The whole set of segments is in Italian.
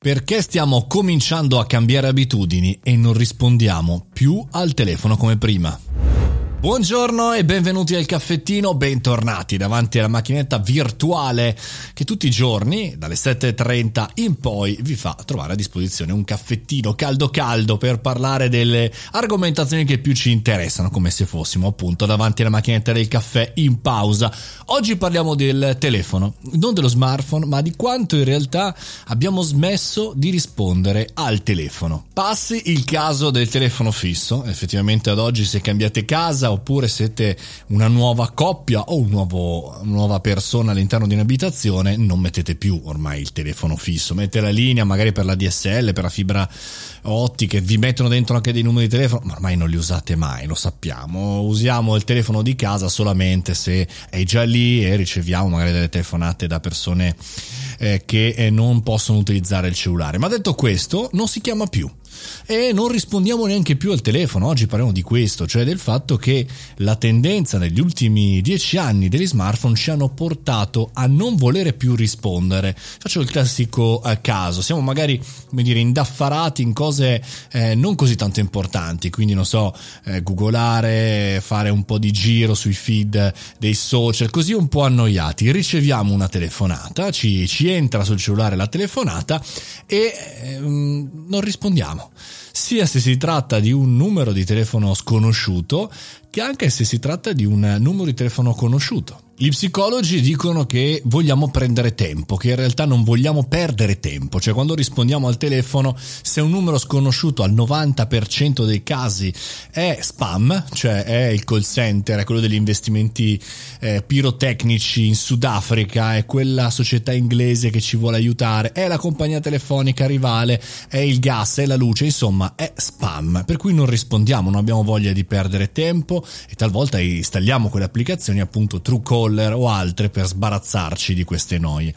Perché stiamo cominciando a cambiare abitudini e non rispondiamo più al telefono come prima? Buongiorno e benvenuti al caffettino, bentornati davanti alla macchinetta virtuale che tutti i giorni dalle 7.30 in poi vi fa trovare a disposizione un caffettino caldo caldo per parlare delle argomentazioni che più ci interessano come se fossimo appunto davanti alla macchinetta del caffè in pausa. Oggi parliamo del telefono, non dello smartphone ma di quanto in realtà abbiamo smesso di rispondere al telefono. Passi il caso del telefono fisso, effettivamente ad oggi se cambiate casa oppure siete una nuova coppia o un nuovo, una nuova persona all'interno di un'abitazione, non mettete più ormai il telefono fisso, mettete la linea magari per la DSL, per la fibra ottica, vi mettono dentro anche dei numeri di telefono, ma ormai non li usate mai, lo sappiamo, usiamo il telefono di casa solamente se è già lì e riceviamo magari delle telefonate da persone eh, che eh, non possono utilizzare il cellulare. Ma detto questo, non si chiama più e non rispondiamo neanche più al telefono. Oggi parliamo di questo, cioè del fatto che la tendenza negli ultimi dieci anni degli smartphone ci hanno portato a non volere più rispondere. Faccio il classico eh, caso, siamo magari come dire indaffarati in cose eh, non così tanto importanti, quindi non so, eh, googolare, fare un po' di giro sui feed dei social, così un po' annoiati. Riceviamo una telefonata, ci, ci entra sul cellulare la telefonata e ehm, non rispondiamo sia se si tratta di un numero di telefono sconosciuto che anche se si tratta di un numero di telefono conosciuto. Gli psicologi dicono che vogliamo prendere tempo, che in realtà non vogliamo perdere tempo, cioè quando rispondiamo al telefono, se un numero sconosciuto al 90% dei casi è spam, cioè è il call center, è quello degli investimenti eh, pirotecnici in Sudafrica, è quella società inglese che ci vuole aiutare, è la compagnia telefonica rivale, è il gas, è la luce, insomma è spam, per cui non rispondiamo, non abbiamo voglia di perdere tempo e talvolta installiamo quelle applicazioni appunto Truecaller Roller o altre per sbarazzarci di queste noie.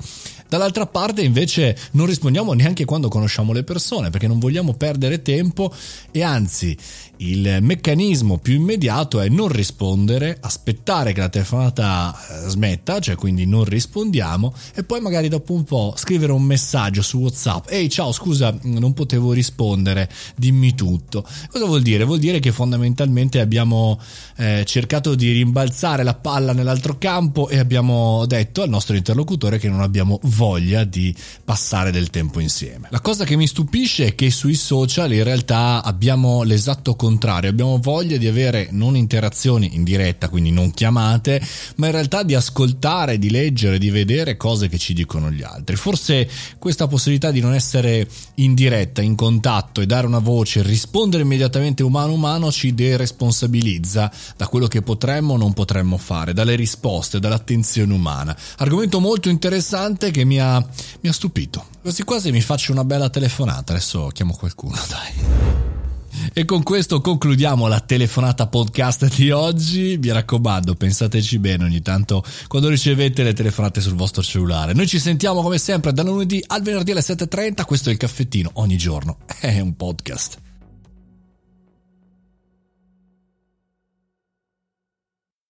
Dall'altra parte invece non rispondiamo neanche quando conosciamo le persone perché non vogliamo perdere tempo e anzi il meccanismo più immediato è non rispondere, aspettare che la telefonata eh, smetta, cioè quindi non rispondiamo e poi magari dopo un po' scrivere un messaggio su WhatsApp. Ehi ciao scusa non potevo rispondere, dimmi tutto. Cosa vuol dire? Vuol dire che fondamentalmente abbiamo eh, cercato di rimbalzare la palla nell'altro campo e abbiamo detto al nostro interlocutore che non abbiamo voglia di passare del tempo insieme. La cosa che mi stupisce è che sui social in realtà abbiamo l'esatto contrario, abbiamo voglia di avere non interazioni in diretta, quindi non chiamate, ma in realtà di ascoltare, di leggere, di vedere cose che ci dicono gli altri. Forse questa possibilità di non essere in diretta, in contatto e dare una voce, rispondere immediatamente umano umano ci deresponsabilizza da quello che potremmo o non potremmo fare, dalle risposte, dall'attenzione umana. Argomento molto interessante che mi ha, mi ha stupito. Quasi quasi mi faccio una bella telefonata, adesso chiamo qualcuno, dai. E con questo concludiamo la telefonata podcast di oggi. Mi raccomando, pensateci bene ogni tanto quando ricevete le telefonate sul vostro cellulare. Noi ci sentiamo come sempre da lunedì al venerdì alle 7.30. Questo è il caffettino ogni giorno. È un podcast.